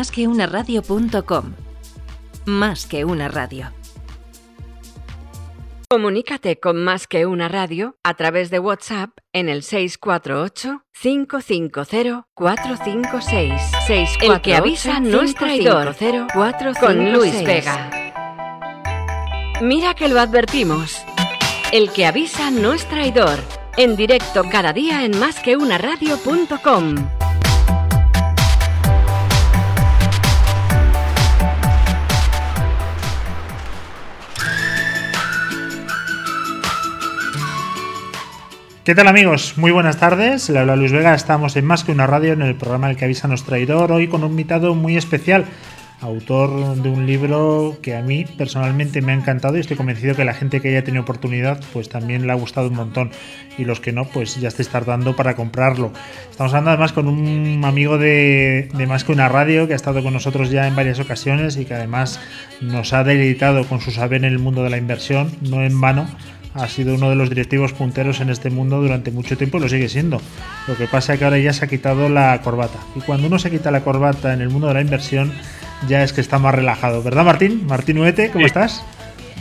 másqueunaradio.com. Más que una radio. Comunícate con Más que una radio a través de WhatsApp en el 648-550-456. El que avisa no es traidor. Con Luis Vega. Mira que lo advertimos. El que avisa no es traidor. En directo cada día en másqueunaradio.com. ¿Qué tal amigos? Muy buenas tardes. Le habla Luis Vega. Estamos en Más que una radio en el programa El que avisa nos traidor. Hoy con un invitado muy especial, autor de un libro que a mí personalmente me ha encantado y estoy convencido que la gente que haya tenido oportunidad pues también le ha gustado un montón y los que no pues ya estáis tardando para comprarlo. Estamos hablando además con un amigo de, de Más que una radio que ha estado con nosotros ya en varias ocasiones y que además nos ha deleitado con su saber en el mundo de la inversión, no en vano ha sido uno de los directivos punteros en este mundo durante mucho tiempo y lo sigue siendo. Lo que pasa es que ahora ya se ha quitado la corbata. Y cuando uno se quita la corbata en el mundo de la inversión, ya es que está más relajado. ¿Verdad, Martín? Martín Uete, ¿cómo estás?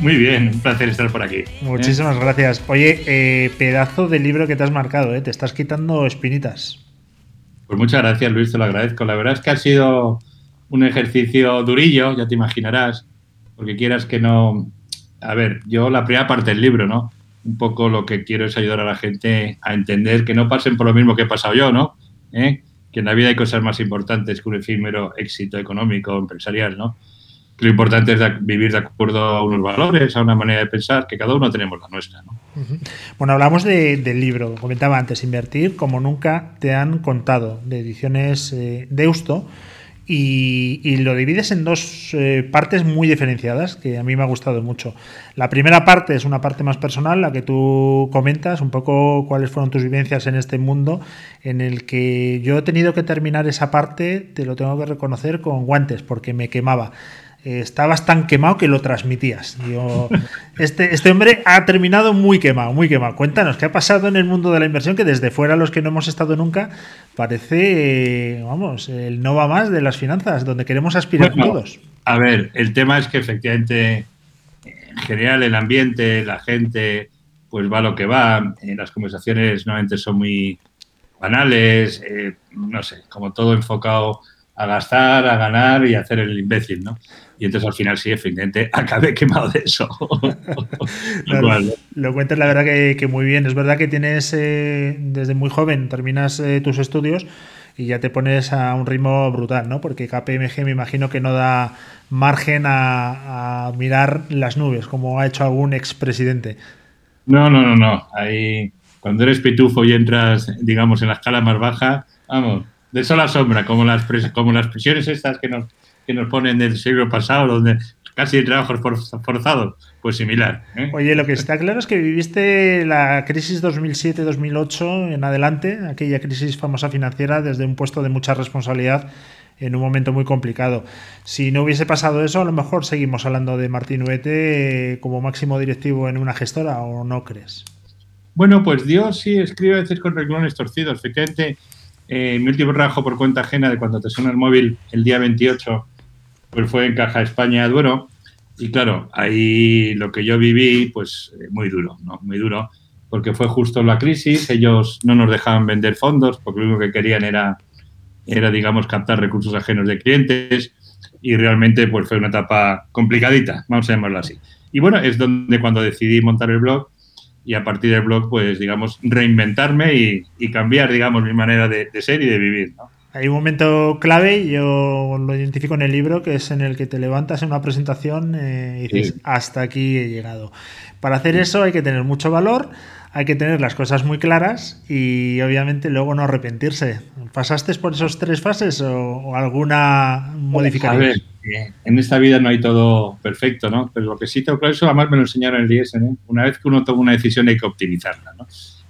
Muy bien, un placer estar por aquí. ¿eh? Muchísimas gracias. Oye, eh, pedazo de libro que te has marcado, ¿eh? te estás quitando espinitas. Pues muchas gracias, Luis, te lo agradezco. La verdad es que ha sido un ejercicio durillo, ya te imaginarás, porque quieras que no, a ver, yo la primera parte del libro, ¿no? Un poco lo que quiero es ayudar a la gente a entender que no pasen por lo mismo que he pasado yo, ¿no? ¿Eh? Que en la vida hay cosas más importantes que un efímero éxito económico o empresarial, ¿no? Que lo importante es vivir de acuerdo a unos valores, a una manera de pensar, que cada uno tenemos la nuestra, ¿no? Bueno, hablamos del libro, comentaba antes, Invertir como nunca te han contado, de ediciones eh, Deusto y, lo divides en dos eh, partes muy diferenciadas que a mí me ha gustado mucho. La primera parte es una parte más personal, la que tú comentas, un poco cuáles fueron tus vivencias en este mundo, en el que yo he tenido que terminar esa parte, te lo tengo que reconocer, con guantes, porque me quemaba. Eh, estabas tan quemado que lo transmitías. este, este hombre ha terminado muy quemado, muy quemado. Cuéntanos, ¿qué ha pasado en el mundo de la inversión? Que desde fuera, los que no hemos estado nunca, parece, vamos, el no va más de las finanzas, donde queremos aspirar todos. A ver, el tema es que efectivamente, en general, el ambiente, la gente, pues va lo que va. Eh, las conversaciones normalmente son muy banales, eh, no sé, como todo enfocado a gastar, a ganar y a hacer el imbécil, ¿no? Y entonces al final sí, efectivamente, acabé quemado de eso. lo, cuentas la verdad que, muy bien. Es verdad que tienes, eh, desde muy joven, terminas eh, tus estudios y ya te pones a un ritmo brutal, ¿no? Porque KPMG me imagino que no da margen a, mirar las nubes, como ha hecho algún expresidente. No, no, no, no. Ahí, cuando eres pitufo y entras, digamos, en la escala más baja, vamos, de sola sombra, como las, como las prisiones estas que nos, que nos ponen del siglo pasado, donde casi trabajos forzados, pues similar. ¿eh? Oye, lo que está claro es que viviste la crisis 2007-2008 en adelante, aquella crisis famosa financiera, desde un puesto de mucha responsabilidad en un momento muy complicado. Si no hubiese pasado eso, a lo mejor seguimos hablando de Martín Uete eh, como máximo directivo en una gestora, ¿o no crees? Bueno, pues Dios sí escribe a veces con renglones torcidos. Efectivamente, eh, mi último trabajo por cuenta ajena de cuando te suena el móvil el día 28, pues fue en Caja España Duero. Y claro, ahí lo que yo viví, pues eh, muy duro, ¿no? Muy duro, porque fue justo la crisis, ellos no nos dejaban vender fondos, porque lo único que querían era, era digamos, captar recursos ajenos de clientes y realmente pues fue una etapa complicadita, vamos a llamarlo así. Y bueno, es donde cuando decidí montar el blog, y a partir del blog, pues, digamos, reinventarme y, cambiar, digamos, mi manera de, ser y de vivir, ¿no? Hay un momento clave, yo lo identifico en el libro, que es en el que te levantas en una presentación eh, y dices, hasta aquí he llegado. Para hacer eso hay que tener mucho valor, hay que tener las cosas muy claras y obviamente luego no arrepentirse. ¿Pasaste por esos tres fases o, alguna modificación? A ver, en esta vida no hay todo perfecto, ¿no? Pero lo que sí tengo claro, eso además me lo enseñaron en el IES, ¿eh? Una vez que uno toma una decisión hay que optimizarla, ¿no?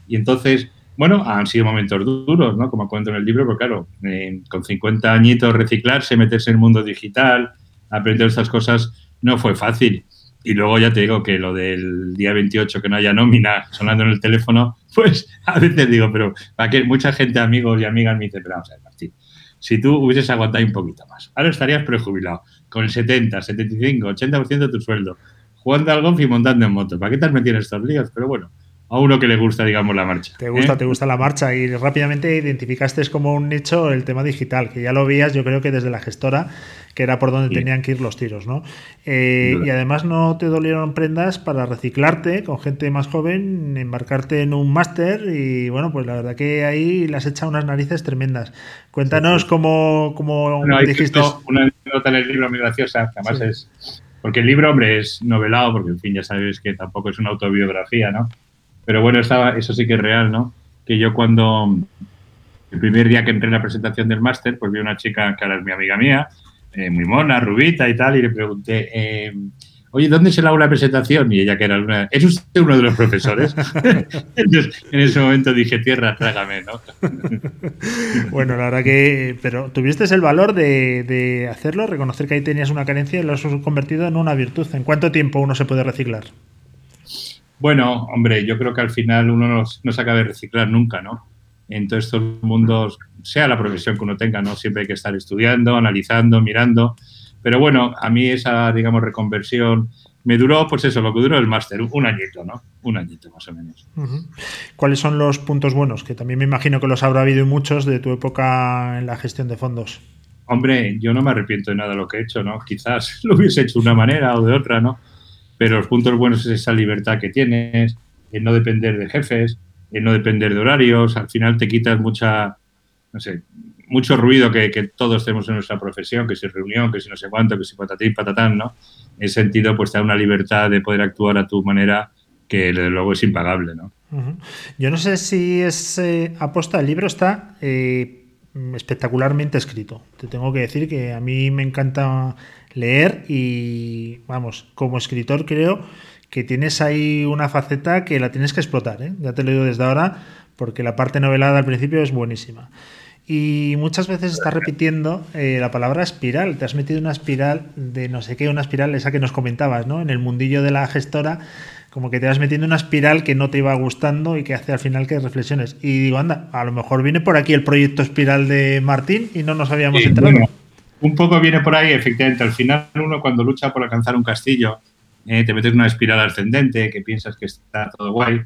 Y entonces, bueno, han sido momentos duros, ¿no? Como cuento en el libro, pero claro, eh, con 50 añitos reciclarse, meterse en el mundo digital, aprender estas cosas, no fue fácil. Y luego ya te digo que lo del día 28 que no haya nómina sonando en el teléfono, pues a veces digo, pero para que mucha gente, amigos y amigas, me dice, pero vamos a ver, Martín, si tú hubieses aguantado un poquito más. Ahora estarías prejubilado, con el 70, 75, 80% de tu sueldo, jugando al golf y montando en moto. ¿Para qué te has metido en estos líos? Pero bueno, a uno que le gusta, digamos, la marcha. Te gusta, ¿eh? te gusta la marcha y rápidamente identificaste como un nicho el tema digital, que ya lo veías, yo creo que desde la gestora, que era por donde tenían que ir los tiros, ¿no? Eh, y además no te dolieron prendas para reciclarte con gente más joven, embarcarte en un máster y bueno, pues la verdad que ahí le has echado unas narices tremendas. Cuéntanos cómo, cómo dijiste. Una nota en el libro muy graciosa, que además es. Porque el libro, hombre, es novelado, porque en fin, ya sabéis que tampoco es una autobiografía, ¿no? Pero bueno, estaba, eso sí que es real, ¿no? Que yo cuando, el primer día que entré en la presentación del máster, pues vi una chica que ahora es mi amiga mía, eh, muy mona, rubita y tal, y le pregunté, eh, oye, ¿dónde se la hago la presentación? Y ella que era una, ¿es usted uno de los profesores? Entonces, en ese momento dije, tierra, trágame, ¿no? bueno, la verdad que, pero tuviste el valor de, de, hacerlo, reconocer que ahí tenías una carencia y lo has convertido en una virtud. ¿En cuánto tiempo uno se puede reciclar? Bueno, hombre, yo creo que al final uno no, no se acaba de reciclar nunca, ¿no? En todos estos mundos, sea la profesión que uno tenga, ¿no? Siempre hay que estar estudiando, analizando, mirando. Pero bueno, a mí esa, digamos, reconversión me duró, pues eso, lo que duró el máster, un añito, ¿no? Un añito más o menos. ¿Cuáles son los puntos buenos? Que también me imagino que los habrá habido muchos de tu época en la gestión de fondos. Hombre, yo no me arrepiento de nada de lo que he hecho, ¿no? Quizás lo hubiese hecho de una manera o de otra, ¿no? Pero los puntos buenos es esa libertad que tienes, el no depender de jefes, el no depender de horarios, al final te quitas mucha, no sé, mucho ruido que, todos tenemos en nuestra profesión, que si reunión, que si no sé cuánto, que si patatín, patatán, ¿no? En ese sentido, pues te da una libertad de poder actuar a tu manera que desde luego es impagable, ¿no? Yo no sé si es eh, aposta, el libro está eh, espectacularmente escrito. Te tengo que decir que a mí me encanta leer y, vamos, como escritor creo que tienes ahí una faceta que la tienes que explotar, ¿eh? ya te lo digo desde ahora, porque la parte novelada al principio es buenísima. Y muchas veces estás repitiendo eh, la palabra espiral. Te has metido una espiral de no sé qué, una espiral esa que nos comentabas, ¿no? En el mundillo de la gestora, como que te vas metiendo una espiral que no te iba gustando y que hace al final que reflexiones. Y digo, anda, a lo mejor viene por aquí el proyecto espiral de Martín y no nos habíamos enterado un poco viene por ahí, efectivamente. Al final, uno cuando lucha por alcanzar un castillo, eh, te metes en una espiral ascendente, que piensas que está todo guay,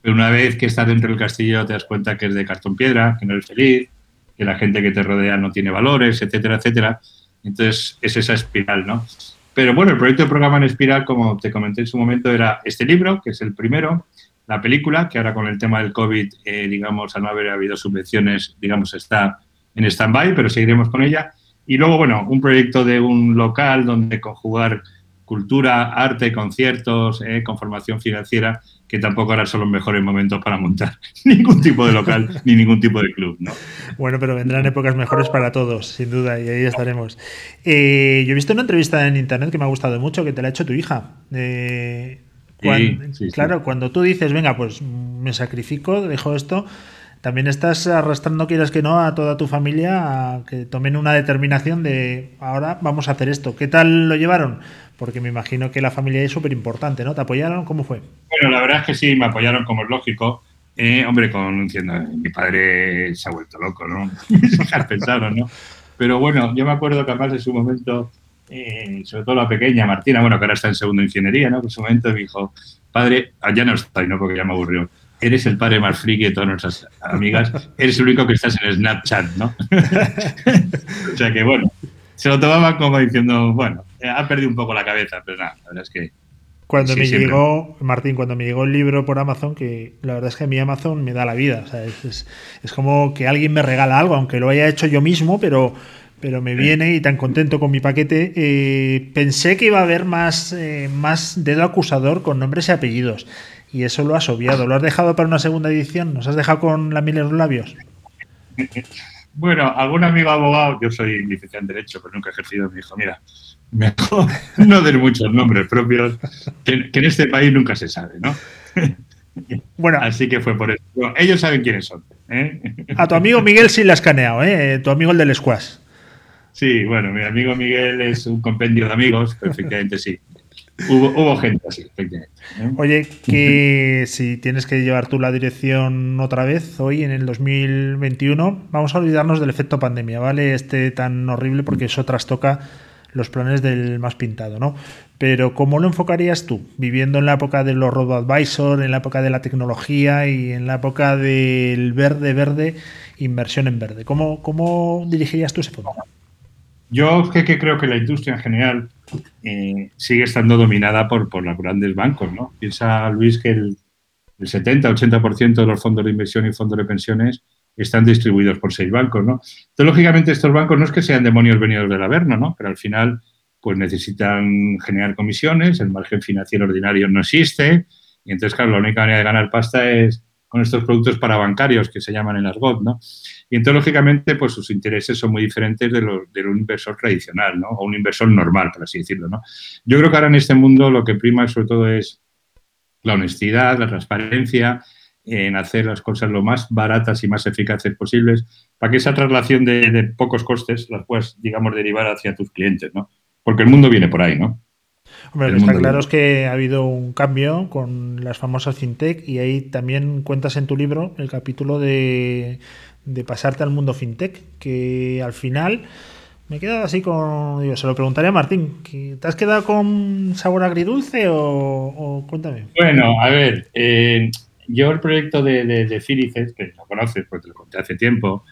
pero una vez que estás dentro del castillo te das cuenta que es de cartón piedra, que no eres feliz, que la gente que te rodea no tiene valores, etcétera, etcétera. Entonces, es esa espiral, ¿no? Pero bueno, el proyecto de programa en espiral, como te comenté en su momento, era este libro, que es el primero, la película, que ahora con el tema del COVID, eh, digamos, al no haber habido subvenciones, digamos, está en stand-by, pero seguiremos con ella. Y luego, bueno, un proyecto de un local donde conjugar cultura, arte, conciertos, eh, con formación financiera, que tampoco ahora son los mejores momentos para montar ningún tipo de local ni ningún tipo de club. ¿no? Bueno, pero vendrán épocas mejores para todos, sin duda, y ahí estaremos. Eh, yo he visto una entrevista en internet que me ha gustado mucho, que te la ha hecho tu hija. Eh, claro, cuando tú dices, venga, pues me sacrifico, dejo esto, también estás arrastrando, quieras que no, a toda tu familia a que tomen una determinación de ahora vamos a hacer esto. ¿Qué tal lo llevaron? Porque me imagino que la familia es súper importante, ¿no? ¿Te apoyaron? ¿Cómo fue? Bueno, la verdad es que sí, me apoyaron como es lógico. Eh, hombre, con mi padre se ha vuelto loco, ¿no? pensaron, ¿no? Pero bueno, yo me acuerdo que además en su momento, eh, sobre todo la pequeña Martina, bueno, que ahora está en segundo ingeniería, ¿no? En su momento me dijo, padre, allá no estoy, ¿no? Porque ya me aburrió eres el padre más friki de todas nuestras amigas, eres el único que estás en Snapchat, ¿no? o sea que bueno, se lo tomaban como diciendo, bueno, ha perdido un poco la cabeza, pero nada, la verdad es que... Cuando me llegó, Martín, cuando me llegó el libro por Amazon, que la verdad es que mí Amazon me da la vida, o sea, es, como que alguien me regala algo, aunque lo haya hecho yo mismo, pero pero me viene y tan contento con mi paquete. Eh, pensé que iba a haber más, eh, más dedo acusador con nombres y apellidos y eso lo has obviado. ¿Lo has dejado para una segunda edición? ¿Nos has dejado con la miel en los labios? Bueno, algún amigo abogado, yo soy licenciado en Derecho, pero nunca he ejercido, me dijo, mira, mejor no den muchos nombres propios, que, en este país nunca se sabe, ¿no? Bueno, así que fue por eso. ellos saben quiénes son. ¿eh? A tu amigo Miguel sí le has caneado, ¿eh? Tu amigo el del squash. Sí, bueno, mi amigo Miguel es un compendio de amigos, efectivamente sí. hubo, gente así, efectivamente. Oye, que si tienes que llevar tú la dirección otra vez, hoy en el 2021, vamos a olvidarnos del efecto pandemia, ¿vale? Este tan horrible porque eso trastoca los planes del más pintado, ¿no? Pero ¿cómo lo enfocarías tú? Viviendo en la época de los robo advisor, en la época de la tecnología y en la época del verde, verde, inversión en verde. ¿Cómo, cómo dirigirías tú ese fondo? Yo que, que creo que la industria en general eh, sigue estando dominada por, por los grandes bancos, ¿no? Piensa, Luis, que el, el 70-80% de los fondos de inversión y fondos de pensiones están distribuidos por seis bancos, ¿no? Entonces, lógicamente, estos bancos no es que sean demonios venidos del Averno, ¿no? Pero al final, pues necesitan generar comisiones, el margen financiero ordinario no existe, y entonces, claro, la única manera de ganar pasta es con estos productos para bancarios que se llaman en las GOT, ¿no? Y entonces, lógicamente, pues sus intereses son muy diferentes de los de un inversor tradicional, ¿no? O un inversor normal, por así decirlo, ¿no? Yo creo que ahora en este mundo lo que prima sobre todo es la honestidad, la transparencia, en hacer las cosas lo más baratas y más eficaces posibles para que esa traslación de, pocos costes las puedas, digamos, derivar hacia tus clientes, ¿no? Porque el mundo viene por ahí, ¿no? Hombre, lo que está claro es que ha habido un cambio con las famosas fintech y ahí también cuentas en tu libro el capítulo de, de pasarte al mundo fintech, que al final me he quedado así con. Digo, se lo preguntaría a Martín. ¿Te has quedado con sabor agridulce o, cuéntame? Bueno, a ver, eh, yo el proyecto de, de, que lo conoces porque lo conté hace tiempo,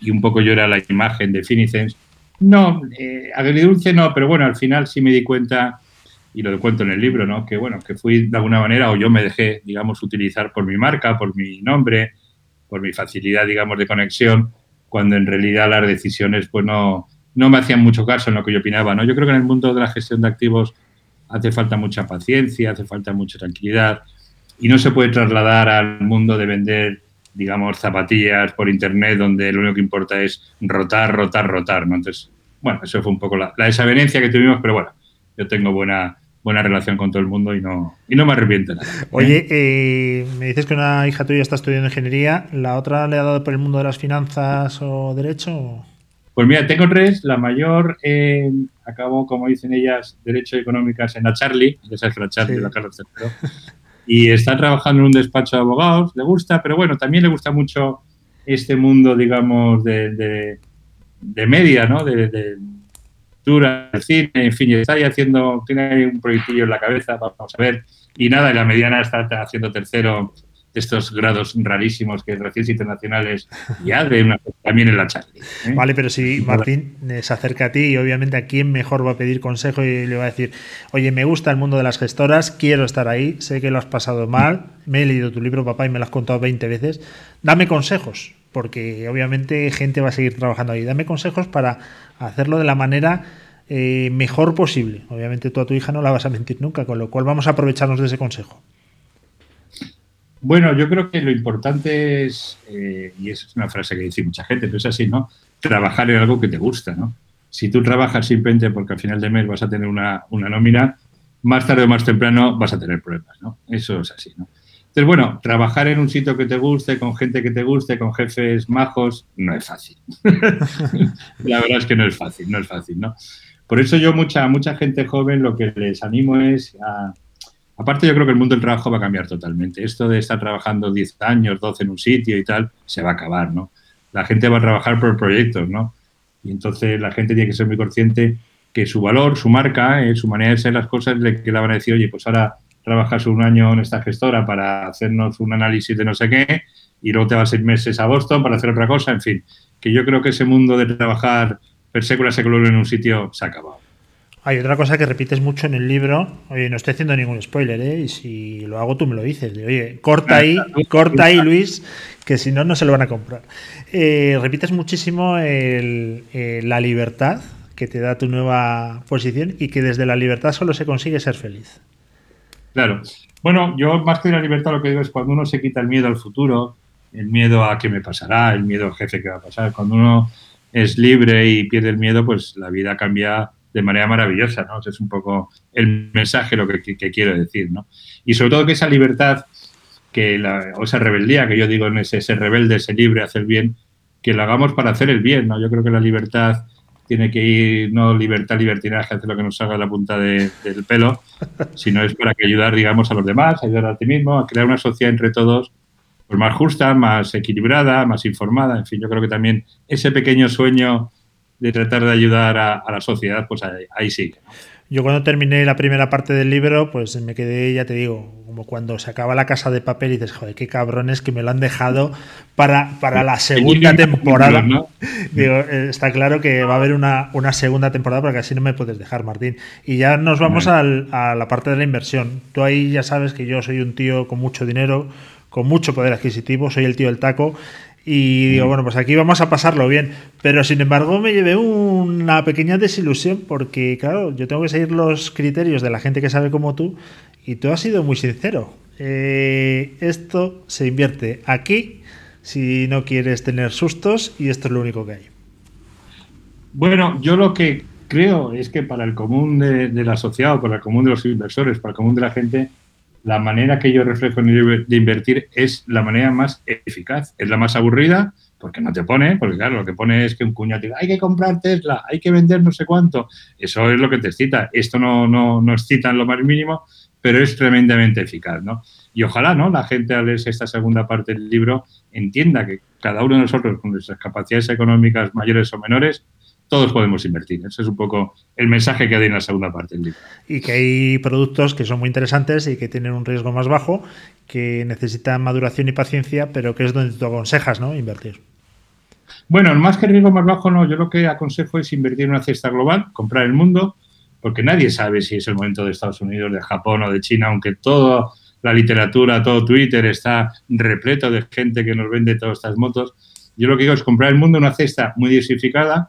y un poco yo era la imagen de Finicens, no, eh, agridulce no, pero bueno, al final sí me di cuenta, y lo cuento en el libro, ¿no? Que bueno, que fui de alguna manera, o yo me dejé, digamos, utilizar por mi marca, por mi nombre, por mi facilidad, digamos, de conexión, cuando en realidad las decisiones, pues no, no me hacían mucho caso en lo que yo opinaba, ¿no? Yo creo que en el mundo de la gestión de activos hace falta mucha paciencia, hace falta mucha tranquilidad, y no se puede trasladar al mundo de vender, digamos, zapatillas por internet donde lo único que importa es rotar, rotar, rotar, ¿no? Entonces, bueno, eso fue un poco la, desavenencia que tuvimos, pero bueno, yo tengo buena buena relación con todo el mundo y no, y no me arrepiento nada. ¿eh? Oye, eh, me dices que una hija tuya está estudiando ingeniería, ¿la otra le ha dado por el mundo de las finanzas o derecho? Pues mira, tengo tres. La mayor eh, acabó, como dicen ellas, Derecho Económicas en la Charlie. Ya sabes que la Charlie la Carlos III y está trabajando en un despacho de abogados, le gusta, pero bueno, también le gusta mucho este mundo, digamos, de, de, media, ¿no? De, de de cine, en fin, está ahí haciendo, tiene un proyectillo en la cabeza, vamos a ver, y nada, y la mediana está haciendo tercero estos grados rarísimos que relaciones internacionales ya de una también en la Charlie. ¿eh? Vale, pero si Martín se acerca a ti y obviamente a quién mejor va a pedir consejo y le va a decir, oye, me gusta el mundo de las gestoras, quiero estar ahí, sé que lo has pasado mal, me he leído tu libro, papá, y me lo has contado 20 veces, dame consejos, porque obviamente gente va a seguir trabajando ahí, dame consejos para hacerlo de la manera... Eh, mejor posible. Obviamente tú a tu hija no la vas a mentir nunca, con lo cual vamos a aprovecharnos de ese consejo. Bueno, yo creo que lo importante es, eh, y es una frase que dice mucha gente, pero es así, ¿no? Trabajar en algo que te gusta, ¿no? Si tú trabajas simplemente porque al final de mes vas a tener una, nómina, más tarde o más temprano vas a tener problemas, ¿no? Eso es así, ¿no? Bueno, trabajar en un sitio que te guste, con gente que te guste, con jefes majos, no es fácil. La verdad es que no es fácil, no es fácil, ¿no? Por eso yo mucha, mucha gente joven lo que les animo es a, Aparte, yo creo que el mundo del trabajo va a cambiar totalmente. Esto de estar trabajando 10 años, 12 en un sitio y tal, se va a acabar, ¿no? La gente va a trabajar por proyectos, ¿no? Y entonces la gente tiene que ser muy consciente que su valor, su marca, eh, su manera de ser las cosas, que le van a decir, oye, pues ahora trabajas un año en esta gestora para hacernos un análisis de no sé qué y luego te vas seis meses a Boston para hacer otra cosa, en fin, que yo creo que ese mundo de trabajar per secula secular en un sitio se ha acabado. Hay otra cosa que repites mucho en el libro. Oye, no estoy haciendo ningún spoiler, ¿eh? Y si lo hago, tú me lo dices. Oye, corta ahí, corta ahí, Luis, que si no, no se lo van a comprar. Eh, repites muchísimo eh, la libertad que te da tu nueva posición y que desde la libertad solo se consigue ser feliz. Claro. Bueno, yo más que la libertad lo que digo es cuando uno se quita el miedo al futuro, el miedo a qué me pasará, el miedo al jefe que va a pasar. Cuando uno es libre y pierde el miedo, pues la vida cambia de manera maravillosa, ¿no? es un poco el mensaje lo que, quiero decir, ¿no? Y sobre todo que esa libertad, que la, o esa rebeldía que yo digo en ese, rebelde, ese libre, hacer bien, que lo hagamos para hacer el bien, ¿no? Yo creo que la libertad tiene que ir, no libertad, libertinaje, hacer lo que nos salga la punta del pelo, sino es para que ayudar, digamos, a los demás, ayudar a ti mismo, a crear una sociedad entre todos pues más justa, más equilibrada, más informada. En fin, yo creo que también ese pequeño sueño de tratar de ayudar a, la sociedad, pues ahí, ahí sí. Yo cuando terminé la primera parte del libro, pues me quedé, ya te digo, como cuando se acaba la casa de papel y dices, joder, qué cabrones que me lo han dejado para, para la segunda temporada. Digo, eh, está claro que va a haber una, una, segunda temporada porque así no me puedes dejar, Martín. Y ya nos vamos a la parte de la inversión. Tú ahí ya sabes que yo soy un tío con mucho dinero, con mucho poder adquisitivo, soy el tío del taco y digo, bueno, pues aquí vamos a pasarlo bien. Pero sin embargo me llevé una pequeña desilusión porque, claro, yo tengo que seguir los criterios de la gente que sabe como tú y tú has sido muy sincero. Eh, esto se invierte aquí si no quieres tener sustos y esto es lo único que hay. Bueno, yo lo que creo es que para el común de, del asociado, para el común de los inversores, para el común de la gente, la manera que yo reflejo de invertir es la manera más eficaz. Es la más aburrida porque no te pone, porque claro, lo que pone es que un cuñado diga, hay que comprar Tesla, hay que vender no sé cuánto. Eso es lo que te excita. Esto no, no, no excita en lo más mínimo, pero es tremendamente eficaz, ¿no? Y ojalá, ¿no? La gente al leer esta segunda parte del libro entienda que cada uno de nosotros, con nuestras capacidades económicas mayores o menores, todos podemos invertir. Ese es un poco el mensaje que hay en la segunda parte del libro. Y que hay productos que son muy interesantes y que tienen un riesgo más bajo, que necesitan maduración y paciencia, pero que es donde tú aconsejas, ¿no? Invertir. Bueno, más que riesgo más bajo, no. Yo lo que aconsejo es invertir en una cesta global, comprar el mundo, porque nadie sabe si es el momento de Estados Unidos, de Japón o de China, aunque toda la literatura, todo Twitter está repleto de gente que nos vende todas estas motos. Yo lo que digo es comprar el mundo en una cesta muy diversificada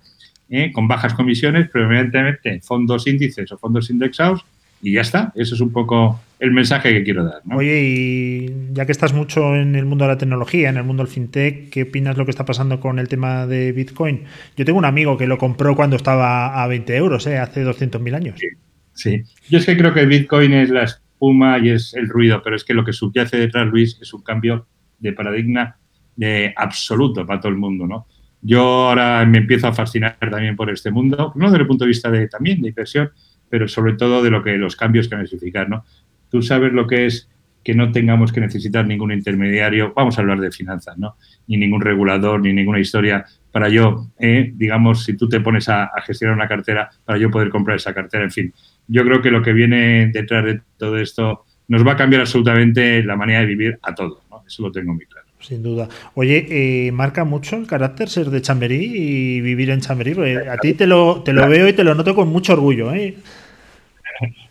¿eh? con bajas comisiones, pero evidentemente fondos índices o fondos indexados y ya está. Eso es un poco el mensaje que quiero dar. Oye, y ya que estás mucho en el mundo de la tecnología, en el mundo del fintech, ¿qué opinas lo que está pasando con el tema de Bitcoin? Yo tengo un amigo que lo compró cuando estaba a 20 euros, ¿eh? hace 200.000 años. Sí, sí. Yo es que creo que Bitcoin es la espuma y es el ruido, pero es que lo que subyace detrás, Luis, es un cambio de paradigma de absoluto para todo el mundo, ¿no? Yo ahora me empiezo a fascinar también por este mundo, no desde el punto de vista de también de inversión, pero sobre todo de lo que los cambios que necesitar, ¿no? Tú sabes lo que es que no tengamos que necesitar ningún intermediario, vamos a hablar de finanzas, ¿no? Ni ningún regulador, ni ninguna historia para yo, eh, digamos, si tú te pones a, gestionar una cartera, para yo poder comprar esa cartera, en fin. Yo creo que lo que viene detrás de todo esto nos va a cambiar absolutamente la manera de vivir a todos, ¿no? Eso lo tengo muy claro. Sin duda. Oye, eh, marca mucho el carácter ser de Chamberí y vivir en Chamberí. a ti te lo, te lo veo y te lo noto con mucho orgullo. ¿eh?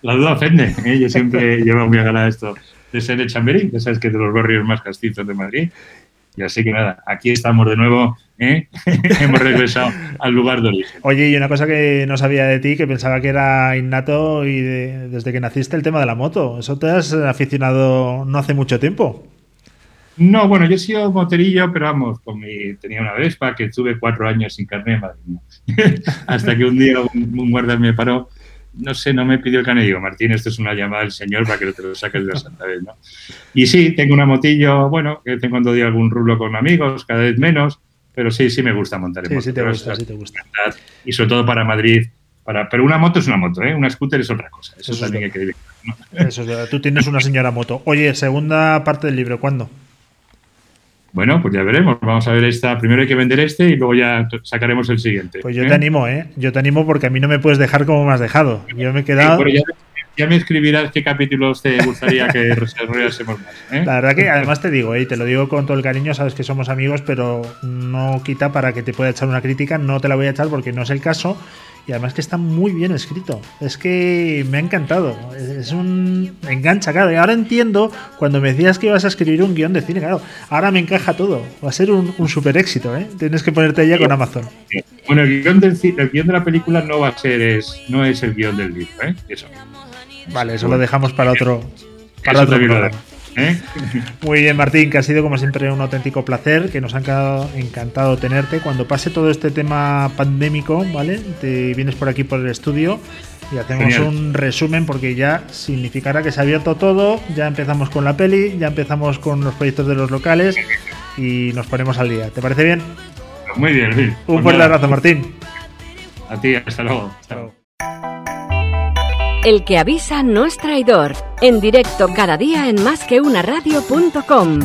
La duda ofende. ¿eh? Yo siempre llevo muy a gana esto de ser de Chamberí, que sabes que es de los barrios más castizos de Madrid. Y así que nada, aquí estamos de nuevo. ¿eh? Hemos regresado al lugar de origen. Oye, y una cosa que no sabía de ti, que pensaba que era innato y desde que naciste el tema de la moto. Eso te has aficionado no hace mucho tiempo. No, bueno, yo he sido moterillo, pero vamos, con mi, tenía una Vespa que tuve cuatro años sin carnet, madre mía. Hasta que un día un, guardia me paró, no sé, no me pidió el carnet. Digo, Martín, esto es una llamada del señor para que te lo saques de la santa vez, ¿no? Y sí, tengo una motillo, bueno, que tengo cuando día algún rulo con amigos, cada vez menos, pero sí, sí me gusta montar en sí, Sí, te gusta, sí te gusta. Y sobre todo para Madrid, para, pero una moto es una moto, ¿eh? Una scooter es otra cosa. Eso, también hay que decir. Eso es Tú tienes una señora moto. Oye, segunda parte del libro, ¿cuándo? Bueno, pues ya veremos. Vamos a ver esta. Primero hay que vender este y luego ya sacaremos el siguiente. Pues yo te ¿eh? animo, ¿eh? Yo te animo porque a mí no me puedes dejar como me has dejado. Yo me he quedado. ya, me escribirás qué capítulos te gustaría que desarrollásemos más. ¿eh? La verdad que además te digo, ¿eh? y te lo digo con todo el cariño, sabes que somos amigos, pero no quita para que te pueda echar una crítica. No te la voy a echar porque no es el caso y además que está muy bien escrito. Es que me ha encantado. Es un. Me engancha, claro. Y ahora entiendo cuando me decías que ibas a escribir un guion de cine, claro. Ahora me encaja todo. Va a ser un, super éxito, ¿eh? Tienes que ponerte ya con Amazon. Bueno, el guion, del, el guion de la película no va a ser. Es, no es el guion del libro, ¿eh? Eso. Vale, eso lo dejamos para otro. Para otro programa. ¿Eh? Muy bien, Martín, que ha sido como siempre un auténtico placer, que nos ha encantado tenerte. Cuando pase todo este tema pandémico, ¿vale? Te vienes por aquí por el estudio y hacemos un resumen porque ya significará que se ha abierto todo, ya empezamos con la peli, ya empezamos con los proyectos de los locales y nos ponemos al día. ¿Te parece bien? Muy bien, Un pues fuerte abrazo, Martín. A ti, hasta luego. Chao. El que avisa no es traidor. En directo cada día en másqueunaradio.com.